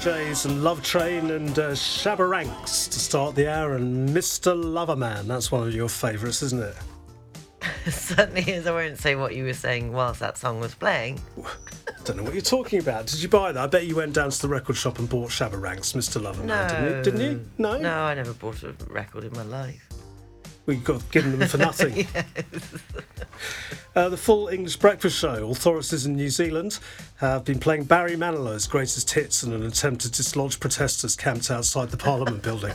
Jays and Love Train and uh, Shabba Ranks to start the hour, and Mr. Loverman. That's one of your favourites, isn't it? certainly is. I won't say what you were saying whilst that song was playing. Don't know what you're talking about. Did you buy that? I bet you went down to the record shop and bought Shabba Ranks, Mr. Loverman, No. didn't you? Didn't you? No? No, I never bought a record in my life. We got given them for nothing. Uh, the full English breakfast show. Authorities in New Zealand have been playing Barry Manilow's greatest hits in an attempt to dislodge protesters camped outside the Parliament building.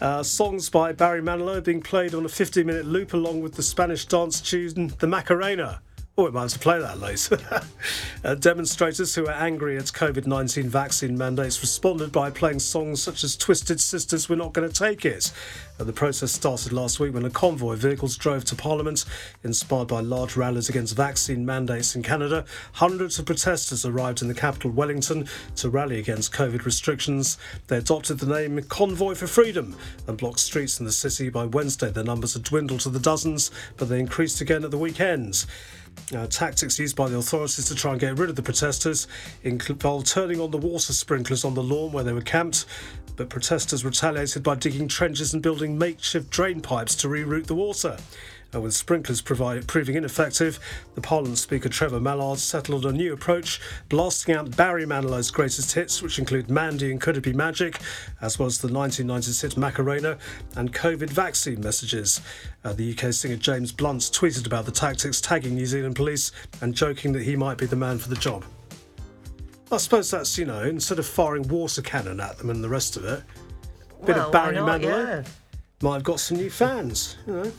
Uh, songs by Barry Manilow being played on a 15 minute loop along with the Spanish dance tune The Macarena. Oh, we might have to play that later. uh, demonstrators who are angry at COVID 19 vaccine mandates responded by playing songs such as Twisted Sisters, We're Not Gonna Take It. Uh, the protest started last week when a convoy of vehicles drove to Parliament, inspired by large rallies against vaccine mandates in Canada. Hundreds of protesters arrived in the capital, Wellington, to rally against COVID restrictions. They adopted the name Convoy for Freedom and blocked streets in the city. By Wednesday, their numbers had dwindled to the dozens, but they increased again at the weekend. Uh, tactics used by the authorities to try and get rid of the protesters involved turning on the water sprinklers on the lawn where they were camped, but protesters retaliated by digging trenches and building makeshift drain pipes to reroute the water. Uh, with sprinklers provided, proving ineffective, the Parliament Speaker Trevor Mallard settled on a new approach, blasting out Barry Manilow's greatest hits, which include Mandy and Could It Be Magic, as well as the 1990s hit Macarena and COVID vaccine messages. Uh, the UK singer James Blunt tweeted about the tactics, tagging New Zealand police and joking that he might be the man for the job. I suppose that's, you know, instead of firing water cannon at them and the rest of it, a bit well, of Barry not? Manilow Yeah. might have got some new fans, you know.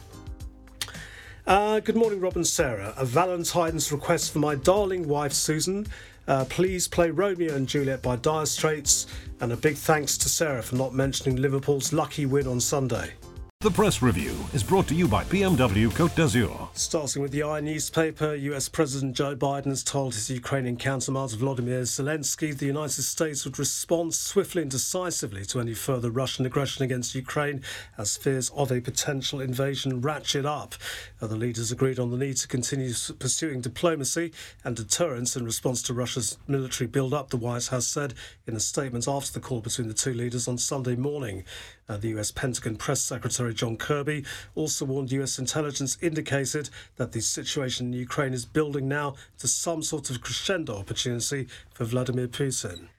Uh, good morning, Rob and Sarah. A Valentine's request for my darling wife, Susan. Uh, please play Romeo and Juliet by Dire Straits. And a big thanks to Sarah for not mentioning Liverpool's lucky win on Sunday. The press review is brought to you by BMW Côte d'Azur. Starting with the I newspaper, US President Joe Biden has told his Ukrainian counterpart Volodymyr Zelensky the United States would respond swiftly and decisively to any further Russian aggression against Ukraine as fears of a potential invasion ratchet up. Other leaders agreed on the need to continue pursuing diplomacy and deterrence in response to Russia's military build up, the White House said in a statement after the call between the two leaders on Sunday morning. Uh, the US Pentagon Press Secretary John Kirby also warned US intelligence indicated that the situation in Ukraine is building now to some sort of crescendo opportunity for Vladimir Putin.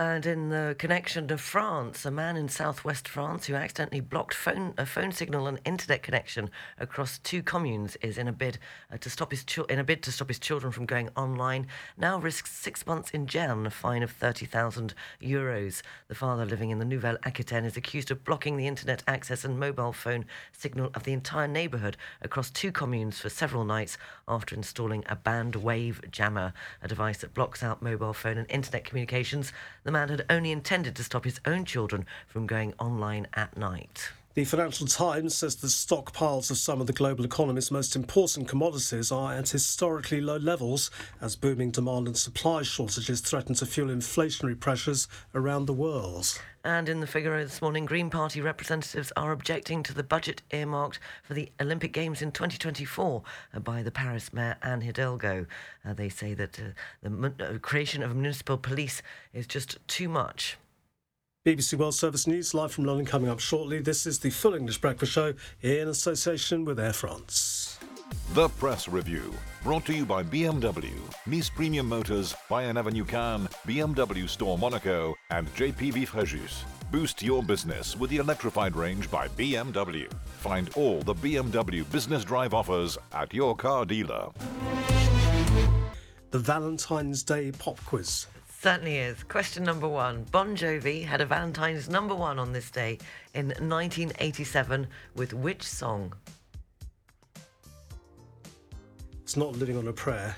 And in the connection to France, a man in southwest France who accidentally blocked phone, a phone signal and internet connection across two communes is in a bid uh, to stop his chil- in a bid to stop his children from going online. Now risks six months in jail and a fine of thirty thousand euros. The father, living in the Nouvelle Aquitaine, is accused of blocking the internet access and mobile phone signal of the entire neighbourhood across two communes for several nights after installing a band wave jammer, a device that blocks out mobile phone and internet communications. The man had only intended to stop his own children from going online at night. The Financial Times says the stockpiles of some of the global economy's most important commodities are at historically low levels as booming demand and supply shortages threaten to fuel inflationary pressures around the world. And in the Figaro this morning, Green Party representatives are objecting to the budget earmarked for the Olympic Games in 2024 uh, by the Paris Mayor Anne Hidalgo. Uh, they say that uh, the uh, creation of municipal police is just too much. BBC World Service News live from London coming up shortly. This is the Full English Breakfast Show in association with Air France. The press review brought to you by BMW, Nice Premium Motors, Bayern Avenue Cannes, BMW Store Monaco, and JPV Fréjus. Boost your business with the electrified range by BMW. Find all the BMW Business Drive offers at your car dealer. The Valentine's Day Pop Quiz. Certainly is. Question number one. Bon Jovi had a Valentine's number one on this day in 1987 with which song? It's not Living on a Prayer.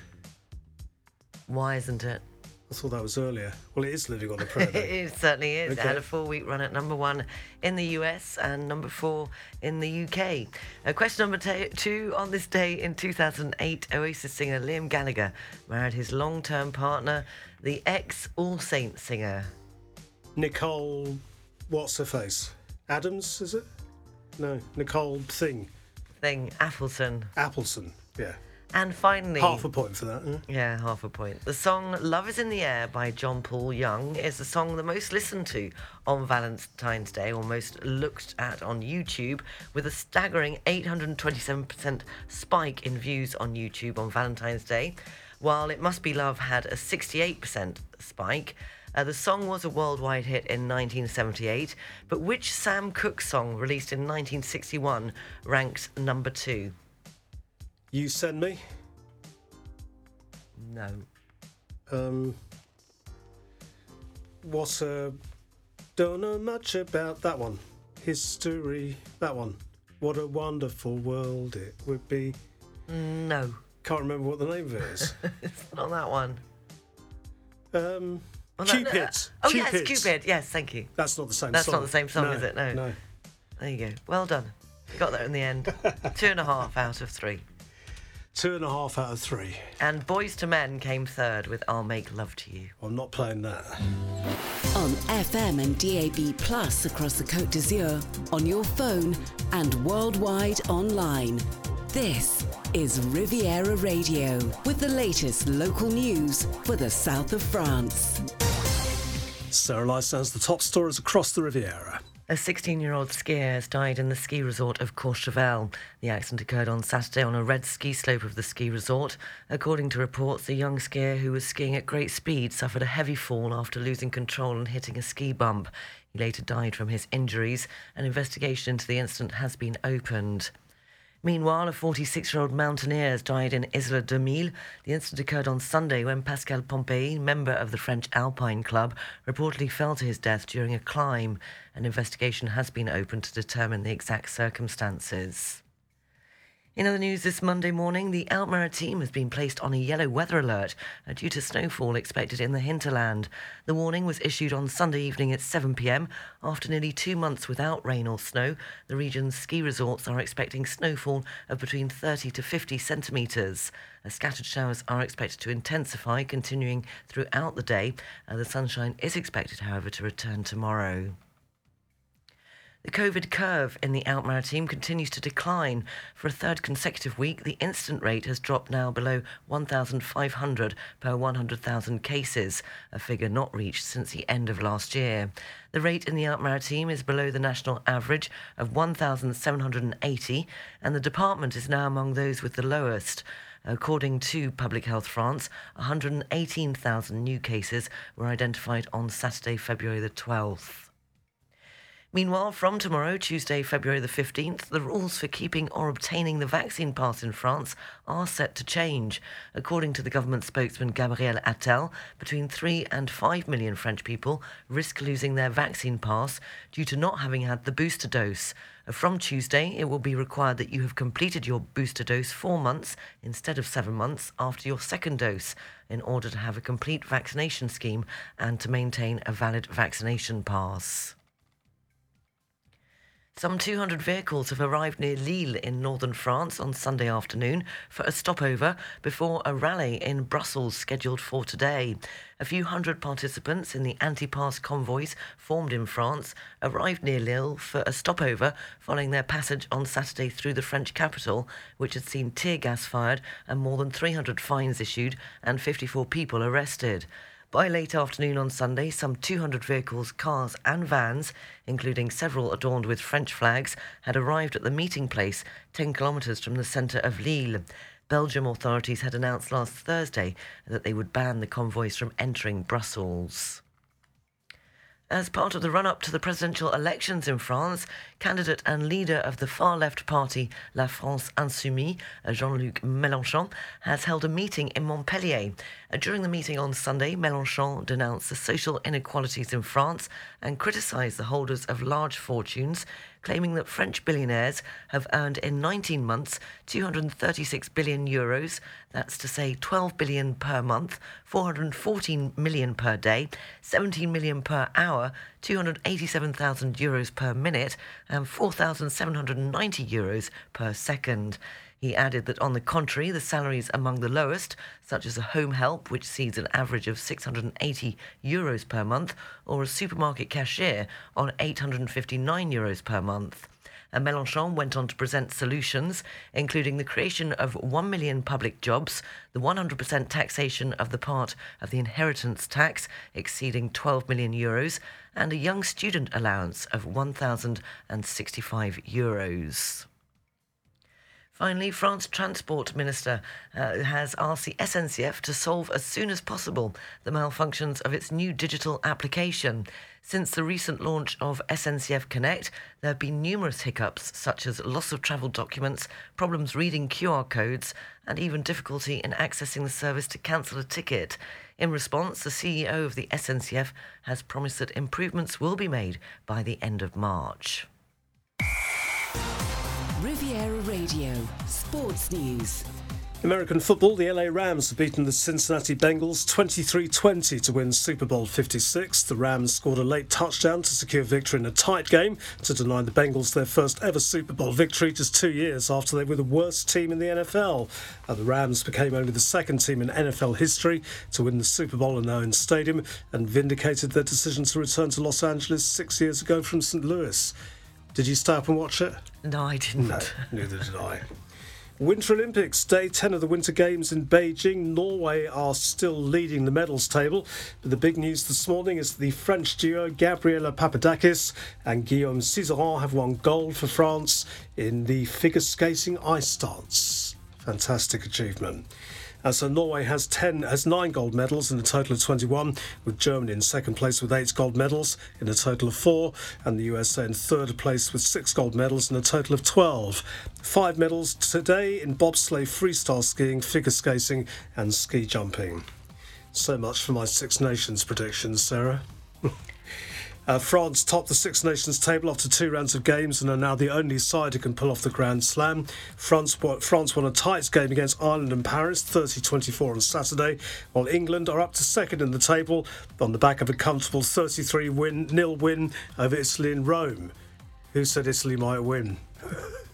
Why isn't it? I thought that was earlier. Well, it is Living on a Prayer. it certainly is. It had a four week run at number one in the US and number four in the UK. Uh, question number ta- two on this day in 2008, Oasis singer Liam Gallagher married his long term partner, the ex All Saints singer. Nicole, what's her face? Adams, is it? No, Nicole Thing. Thing Appleton. Appleton. yeah. And finally, Half a point for that. yeah. yeah, half a point. The song Love is in the Air by John Paul Young is the song the most listened to on Valentine's Day, or most looked at on YouTube, with a staggering 827% spike in views on YouTube on Valentine's Day, while It Must Be Love had a 68% spike. Uh, the song was a worldwide hit in 1978, but which Sam Cooke song released in 1961 ranked number two? You send me. No. Um, what uh, don't know much about that one. History, that one. What a wonderful world it would be. No. Can't remember what the name of it is. It's not that one. Um, Oh, no, no, Cupid. Oh, yes, Cupid. Cupid. Yes, thank you. That's not the same song. That's song. not the same song, is it? No. No. There you go. Well done. You Got there in the end. Two and a half out of three. Two and a half out of three. And Boyz II Men came third with I'll Make Love to You. I'm not playing that. On FM and DAB Plus across the Côte d'Azur, on your phone, and worldwide online. This is Riviera Radio with the latest local news for the south of France. Sarah Lysan's the top stories across the Riviera. A 16 year old skier has died in the ski resort of Courchevel. The accident occurred on Saturday on a red ski slope of the ski resort. According to reports, the young skier who was skiing at great speed suffered a heavy fall after losing control and hitting a ski bump. He later died from his injuries. An investigation into the incident has been opened. Meanwhile, a 46 year old mountaineer has died in Isola 2000. The incident occurred on Sunday when Pascal Pompey, member of the French Alpine Club, reportedly fell to his death during a climb. An investigation has been opened to determine the exact circumstances. In other news this Monday morning, the Alpes-Maritimes has been placed on a yellow weather alert uh, due to snowfall expected in the hinterland. The warning was issued on Sunday evening at 7pm. After nearly two months without rain or snow, the region's ski resorts are expecting snowfall of between 30 to 50 centimetres. Uh, scattered showers are expected to intensify, continuing throughout the day. Uh, the sunshine is expected, however, to return tomorrow. The COVID curve in the Alpes-Maritimes continues to decline. For a third consecutive week, the incident rate has dropped now below 1,500 per 100,000 cases, a figure not reached since the end of last year. The rate in the Alpes-Maritimes is below the national average of 1,780, and the department is now among those with the lowest. According to Public Health France, 118,000 new cases were identified on Saturday, February the 12th. Meanwhile, from tomorrow, Tuesday, February the 15th, the rules for keeping or obtaining the vaccine pass in France are set to change. According to the government spokesman Gabriel Attal, between 3 and 5 million French people risk losing their vaccine pass due to not having had the booster dose. Uh, from Tuesday, it will be required that you have completed your booster dose four months instead of seven months after your second dose in order to have a complete vaccination scheme and to maintain a valid vaccination pass. Some 200 vehicles have arrived near Lille in northern France on Sunday afternoon for a stopover before a rally in Brussels scheduled for today. A few hundred participants in the anti pass convoys formed in France arrived near Lille for a stopover following their passage on Saturday through the French capital, which had seen tear gas fired and more than 300 fines issued and 54 people arrested. By late afternoon on Sunday, some 200 vehicles, cars, and vans, including several adorned with French flags, had arrived at the meeting place 10 kilometres from the centre of Lille. Belgium authorities had announced last Thursday that they would ban the convoys from entering Brussels. As part of the run up to the presidential elections in France, candidate and leader of the far left party La France Insoumise, Jean Luc Mélenchon, has held a meeting in Montpellier. During the meeting on Sunday, Mélenchon denounced the social inequalities in France and criticised the holders of large fortunes, claiming that French billionaires have earned in 19 months 236 billion euros, that's to say 12 billion per month, 414 million per day, 17 million per hour, 287,000 euros per minute, and 4,790 euros per second. He added that, on the contrary, the salaries among the lowest, such as a home help, which sees an average of 680 euros per month, or a supermarket cashier on 859 euros per month. And Mélenchon went on to present solutions, including the creation of 1 million public jobs, the 100% taxation of the part of the inheritance tax exceeding 12 million euros, and a young student allowance of 1,065 euros. Finally, France Transport Minister uh, has asked the SNCF to solve as soon as possible the malfunctions of its new digital application. Since the recent launch of SNCF Connect, there have been numerous hiccups, such as loss of travel documents, problems reading QR codes, and even difficulty in accessing the service to cancel a ticket. In response, the CEO of the SNCF has promised that improvements will be made by the end of March. Riviera Radio, Sports News. American football, the LA Rams have beaten the Cincinnati Bengals 23 20 to win Super Bowl 56. The Rams scored a late touchdown to secure victory in a tight game to deny the Bengals their first ever Super Bowl victory just two years after they were the worst team in the NFL. The Rams became only the second team in NFL history to win the Super Bowl in their own stadium and vindicated their decision to return to Los Angeles six years ago from St. Louis. Did you stay up and watch it? No, I didn't. No, neither did I. Winter Olympics, day 10 of the Winter Games in Beijing. Norway are still leading the medals table. But the big news this morning is the French duo Gabriella Papadakis and Guillaume Cizeron have won gold for France in the figure skating ice dance. Fantastic achievement. Uh, so Norway has 10, has nine gold medals in a total of 21, with Germany in second place with eight gold medals in a total of four, and the USA in third place with six gold medals in a total of 12. Five medals today in bobsleigh, freestyle skiing, figure skating, and ski jumping. So much for my Six Nations predictions, Sarah. Uh, France topped the Six Nations table after two rounds of games and are now the only side who can pull off the Grand Slam. France, France won a tight game against Ireland and Paris, 30 24 on Saturday, while England are up to second in the table on the back of a comfortable 33 win, nil win over Italy in Rome. Who said Italy might win?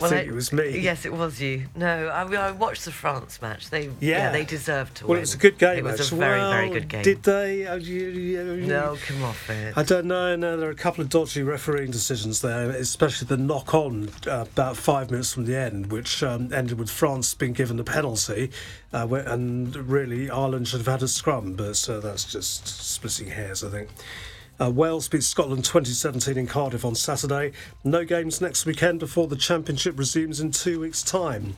Well, I- it was me. Yes, it was you. No, I, I watched the France match. They, yeah, they deserved to well, win. it was a good game. It was a very, well, very good game. Did they? Uh, you, you, No, come off it. I don't know. No, there are a couple of dodgy refereeing decisions there, especially the knock on uh, about five minutes from the end, which um, ended with France being given the penalty. Uh, where- and really, Ireland should have had a scrum, but uh, that's just splitting hairs, I think. Uh, Wales beat Scotland 2017 in Cardiff on Saturday. No games next weekend before the Championship resumes in two weeks' time.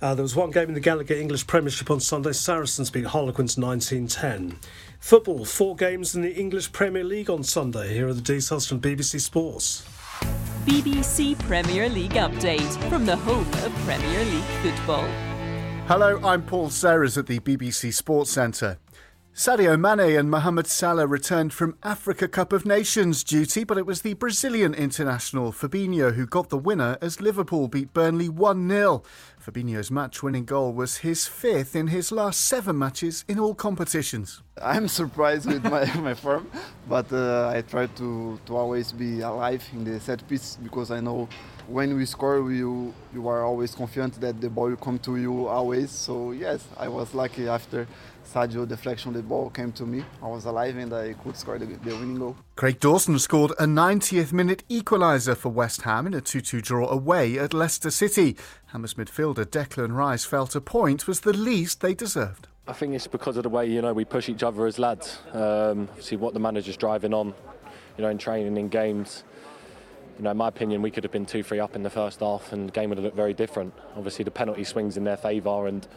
Uh, there was one game in the Gallagher English Premiership on Sunday. Saracens beat Harlequins 1910. Football, four games in the English Premier League on Sunday. Here are the details from BBC Sports. BBC Premier League update from the home of Premier League football. Hello, I'm Paul Serres at the BBC Sports Centre. Sadio Mane and Mohamed Salah returned from Africa Cup of Nations duty, but it was the Brazilian international Fabinho who got the winner as Liverpool beat Burnley 1 0. Fabinho's match winning goal was his fifth in his last seven matches in all competitions. I'm surprised with my, my form, but uh, I try to, to always be alive in the set piece because I know when we score, you you are always confident that the ball will come to you always. So yes, I was lucky after Sadio deflection, the ball came to me. I was alive and I could score the, the winning goal. Craig Dawson scored a 90th minute equaliser for West Ham in a 2 2 draw away at Leicester City. Hammers midfielder Declan Rice felt a point was the least they deserved. I think it's because of the way you know we push each other as lads. Um, see what the manager's driving on, you know, in training, in games. You know, in my opinion, we could have been two, three up in the first half, and the game would have looked very different. Obviously, the penalty swings in their favour, and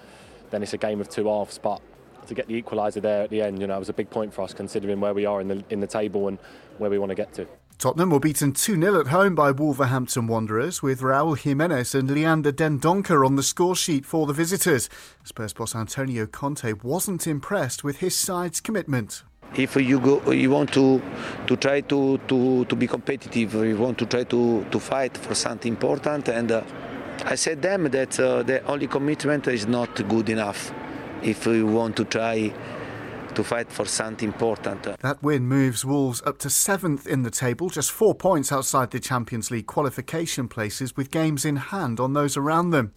then it's a game of two halves. But to get the equaliser there at the end, you know, it was a big point for us, considering where we are in the in the table and where we want to get to. Tottenham were beaten 2 0 at home by Wolverhampton Wanderers, with Raul Jimenez and Leander Dendoncker on the score sheet for the visitors. Spurs boss Antonio Conte wasn't impressed with his side's commitment. If you go you want to to try to to, to be competitive you want to try to, to fight for something important and uh, i said them that uh, the only commitment is not good enough if you want to try to fight for something important That win moves Wolves up to seventh in the table, just four points outside the Champions League qualification places, with games in hand on those around them.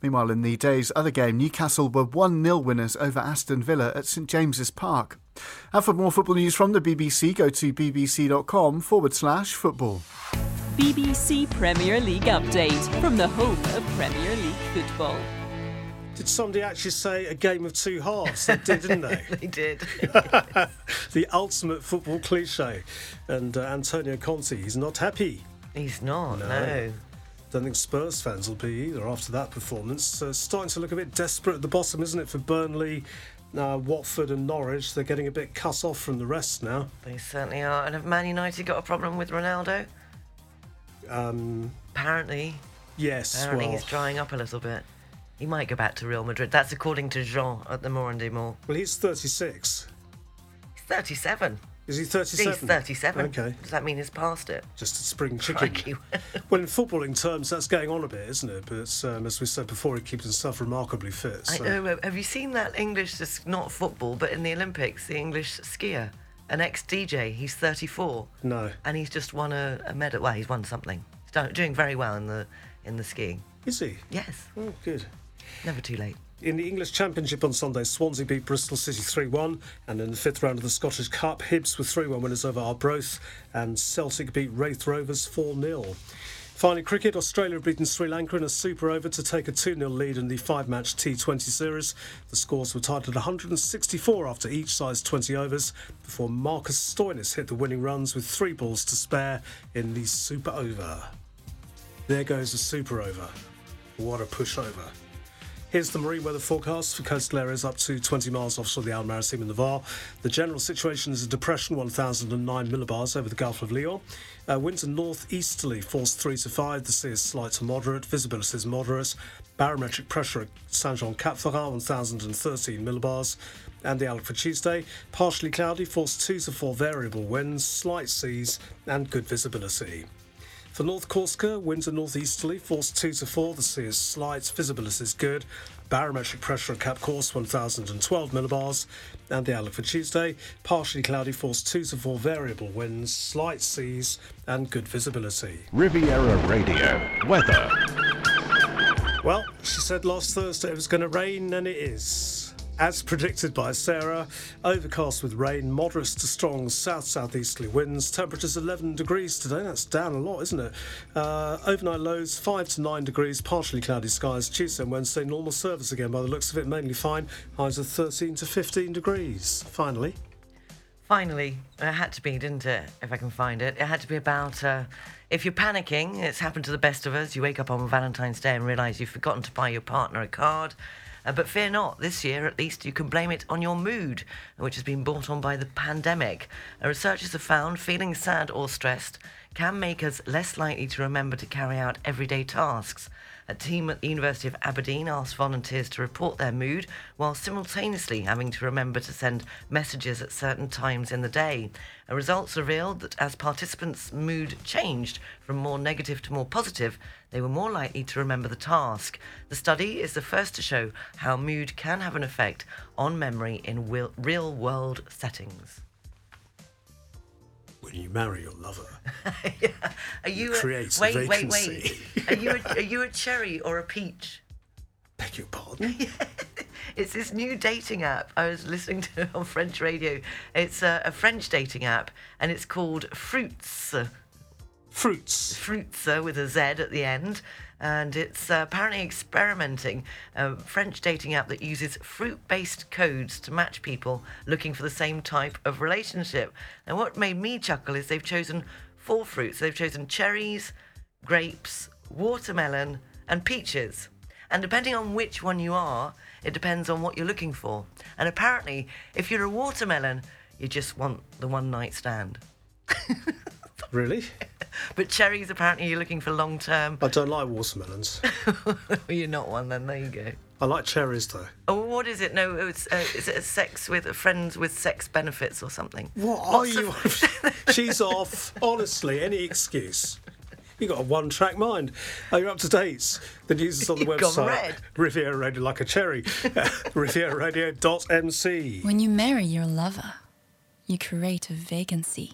Meanwhile, in the day's other game, Newcastle were 1 0 winners over Aston Villa at St James's Park. And for more football news from the BBC, go to bbc.com forward slash football. BBC Premier League update from the home of Premier League football. Did somebody actually say a game of two halves? They did, didn't they? they did. the ultimate football cliche. And uh, Antonio Conte, he's not happy. He's not, no. No. Don't think Spurs fans will be either after that performance. Uh, starting to look a bit desperate at the bottom, isn't it, for Burnley, uh, Watford, and Norwich? They're getting a bit cut off from the rest now. They certainly are. And have Man United got a problem with Ronaldo? Um, Apparently. yes, Apparently well, he's drying up a little bit. He might go back to Real Madrid. That's according to Jean at the Morandé Mall. well, he's 36. He's 37. Is he 37? He's 37. Okay, Does that mean he's past it? just a spring chicken. Well, in footballing terms, that's going on a bit, isn't it? But um, as we said before, he keeps himself remarkably fit. I know. Have you seen that English, just not football, but in the Olympics, the English skier, an ex DJ? He's 34, No. and he's just won a, a medal. Well, he's won something. He's do- doing very well in the in the skiing. Is he? Yes, Oh, good. never too late. In the English Championship on Sunday, Swansea beat Bristol City 3 1. And in the fifth round of the Scottish Cup, Hibs were 3 1 winners over Arbroath. And Celtic beat Raith Rovers 4 0. Finally, cricket Australia have beaten Sri Lanka in a super over to take a 2 0 lead in the five match T20 series. The scores were tied at 164 after each side's 20 overs before Marcus Stoinis hit the winning runs with three balls to spare in the super over. There goes the super over. What a pushover. Here's the marine weather forecast for coastal areas up to 20 miles offshore of the Isle Maritime and the Var. The general situation is a depression 1009 millibars over the Gulf of Lyon. Uh, winds are northeasterly, force 3 to 5. The sea is slight to moderate. Visibility is moderate. Barometric pressure at Saint Jean Cap Ferrat 1013 millibars. And the outlook for Tuesday partially cloudy, force 2 to 4 variable winds, slight seas, and good visibility. For North Corsica, winds are northeasterly, force 2 to 4. The sea is slight, visibility is good. Barometric pressure at Cap Corse 1012 millibars. And the outlook for Tuesday partially cloudy, force 2 to 4 variable winds, slight seas, and good visibility. Riviera Radio. Weather. Well, she said last Thursday it was going to rain, and it is. As predicted by Sarah, overcast with rain, moderate to strong south southeasterly winds. Temperatures 11 degrees today. That's down a lot, isn't it? Uh, overnight lows 5 to 9 degrees, partially cloudy skies. Tuesday and Wednesday, normal service again by the looks of it, mainly fine. Highs of 13 to 15 degrees. Finally, Finally, it had to be, didn't it? If I can find it, it had to be about uh, if you're panicking. It's happened to the best of us. You wake up on Valentine's Day and realise you've forgotten to buy your partner a card. Uh, but fear not, this year at least you can blame it on your mood, which has been brought on by the pandemic. Uh, researchers have found feeling sad or stressed can make us less likely to remember to carry out everyday tasks. A team at the University of Aberdeen asked volunteers to report their mood while simultaneously having to remember to send messages at certain times in the day. The results revealed that as participants' mood changed from more negative to more positive, they were more likely to remember the task. The study is the first to show how mood can have an effect on memory in real world settings. when you marry your lover, Are you creates a wait, wait, wait. vacancy. Are you a, are you a cherry or a peach? beg your pardon. It's this new dating app I was listening to on French radio. It's a, a French dating app, and it's called Fruitz. Fruitz. Fruitz uh, with a Z at the end, and it's uh, apparently experimenting a French dating app that uses fruit-based codes to match people looking for the same type of relationship. And what made me chuckle is they've chosen four fruits. They've chosen cherries, grapes, watermelon, and peaches. And depending on which one you are, it depends on what you're looking for. And apparently, if you're a watermelon, you just want the one night stand. Really? But cherries, apparently, you're looking for long term. I don't like watermelons. well, you're not one, then there you go. I like cherries though. Oh, what is it? No, it's uh, is it a sex with friends with sex benefits or something? What are you? of- She's off. Honestly, any excuse. You got a one-track mind. Are you up to date? The news is on the You've gone website. red. Riviera Radio like a cherry. RivieraRadio.mc. When you marry your lover, you create a vacancy.